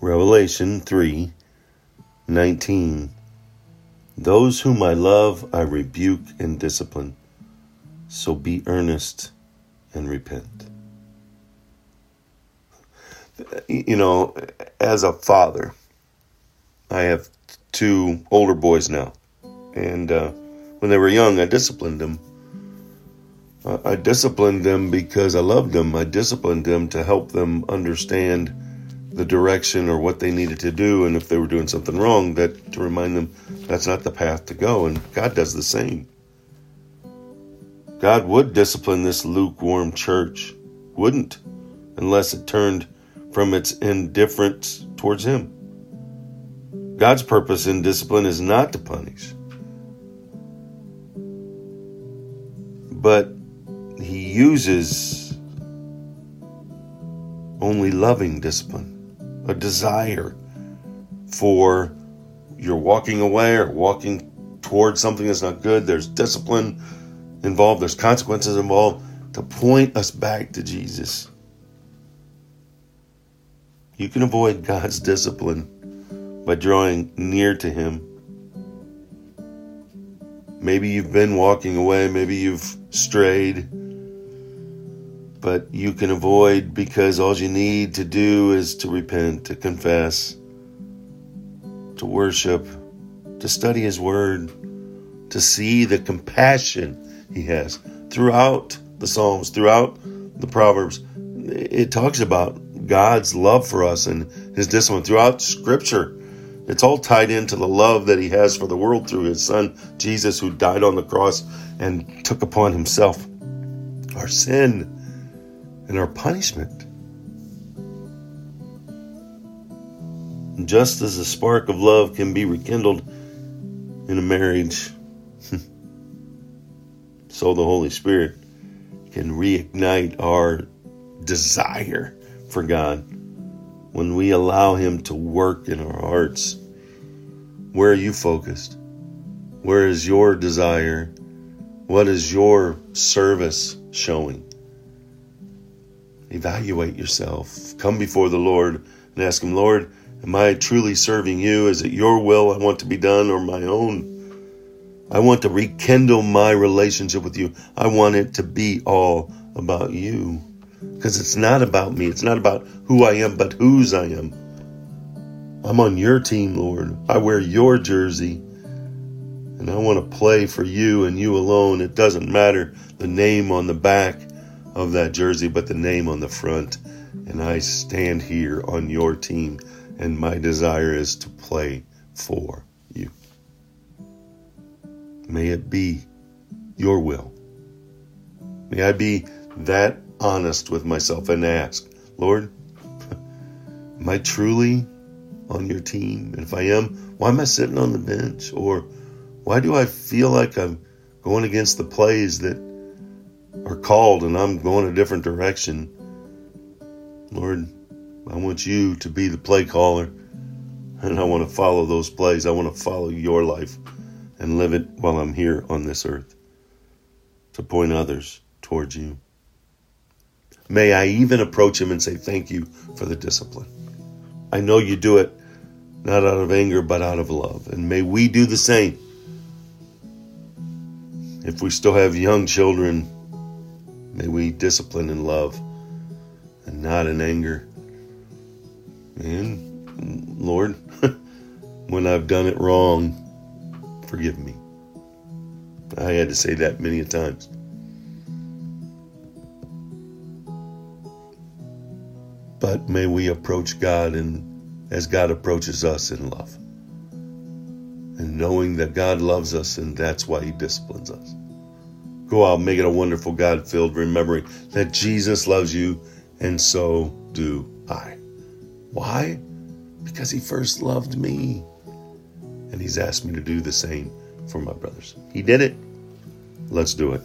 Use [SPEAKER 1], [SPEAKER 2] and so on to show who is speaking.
[SPEAKER 1] Revelation 3 19. Those whom I love, I rebuke and discipline. So be earnest and repent. You know, as a father, I have two older boys now. And uh, when they were young, I disciplined them. Uh, I disciplined them because I loved them. I disciplined them to help them understand the direction or what they needed to do. And if they were doing something wrong, that to remind them that's not the path to go. And God does the same. God would discipline this lukewarm church, wouldn't, unless it turned from its indifference towards Him. God's purpose in discipline is not to punish, but He uses only loving discipline, a desire for you're walking away or walking towards something that's not good. There's discipline involved, there's consequences involved to point us back to Jesus. You can avoid God's discipline by drawing near to Him. Maybe you've been walking away, maybe you've strayed, but you can avoid because all you need to do is to repent, to confess, to worship, to study His Word, to see the compassion he has. Throughout the Psalms, throughout the Proverbs, it talks about God's love for us and his discipline. Throughout Scripture, it's all tied into the love that he has for the world through his son, Jesus, who died on the cross and took upon himself our sin and our punishment. just as a spark of love can be rekindled in a marriage, so the Holy Spirit can reignite our desire for God when we allow Him to work in our hearts. Where are you focused? Where is your desire? What is your service showing? Evaluate yourself. Come before the Lord and ask Him, Lord, am I truly serving you? Is it your will I want to be done or my own? I want to rekindle my relationship with you. I want it to be all about you. Because it's not about me. It's not about who I am, but whose I am. I'm on your team, Lord. I wear your jersey. And I want to play for you and you alone. It doesn't matter the name on the back of that jersey, but the name on the front. And I stand here on your team. And my desire is to play for you. May it be your will. May I be that honest with myself and ask, Lord, am I truly on your team? And if I am, why am I sitting on the bench? Or why do I feel like I'm going against the plays that are called and I'm going a different direction? Lord, I want you to be the play caller and I want to follow those plays. I want to follow your life and live it while I'm here on this earth to point others towards you. May I even approach him and say, Thank you for the discipline. I know you do it not out of anger, but out of love. And may we do the same. If we still have young children, may we discipline in love and not in anger. And Lord, when I've done it wrong, forgive me. I had to say that many times. But may we approach God and as God approaches us in love. And knowing that God loves us and that's why he disciplines us. Go out, make it a wonderful God filled, remembering that Jesus loves you and so do I. Why? Because he first loved me. And He's asked me to do the same for my brothers. He did it. Let's do it.